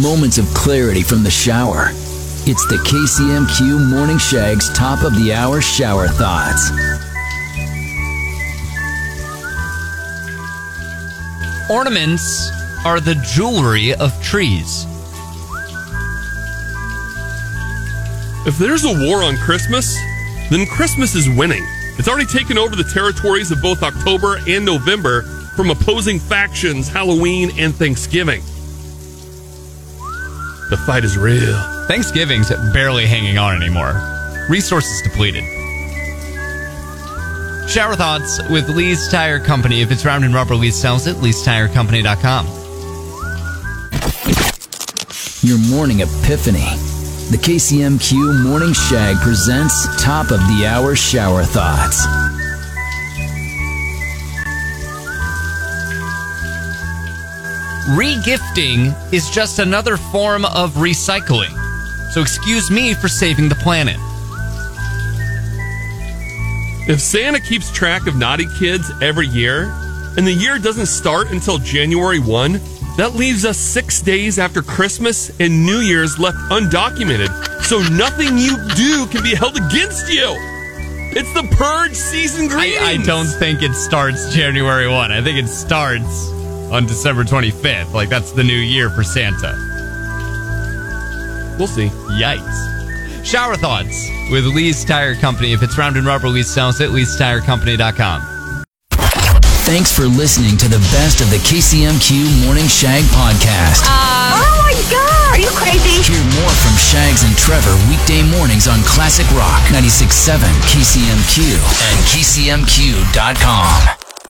Moments of clarity from the shower. It's the KCMQ Morning Shag's top of the hour shower thoughts. Ornaments are the jewelry of trees. If there's a war on Christmas, then Christmas is winning. It's already taken over the territories of both October and November from opposing factions, Halloween and Thanksgiving. The fight is real. Thanksgiving's barely hanging on anymore. Resources depleted. Shower thoughts with Lee's Tire Company. If it's round and rubber, Lee sells it. Lee'sTireCompany.com. Your morning epiphany. The KCMQ Morning Shag presents top of the hour shower thoughts. Regifting is just another form of recycling. So excuse me for saving the planet. If Santa keeps track of naughty kids every year, and the year doesn't start until January 1, that leaves us six days after Christmas and New Year's left undocumented. So nothing you do can be held against you. It's the purge season I. I don't think it starts January 1. I think it starts on December 25th. Like, that's the new year for Santa. We'll see. Yikes. Shower thoughts with Lee's Tire Company. If it's round and rubber, Lee sells it. Lee'sTireCompany.com. Thanks for listening to the best of the KCMQ Morning Shag podcast. Uh, oh my god, are you crazy? Hear more from Shags and Trevor weekday mornings on Classic Rock 96.7 KCMQ and KCMQ.com.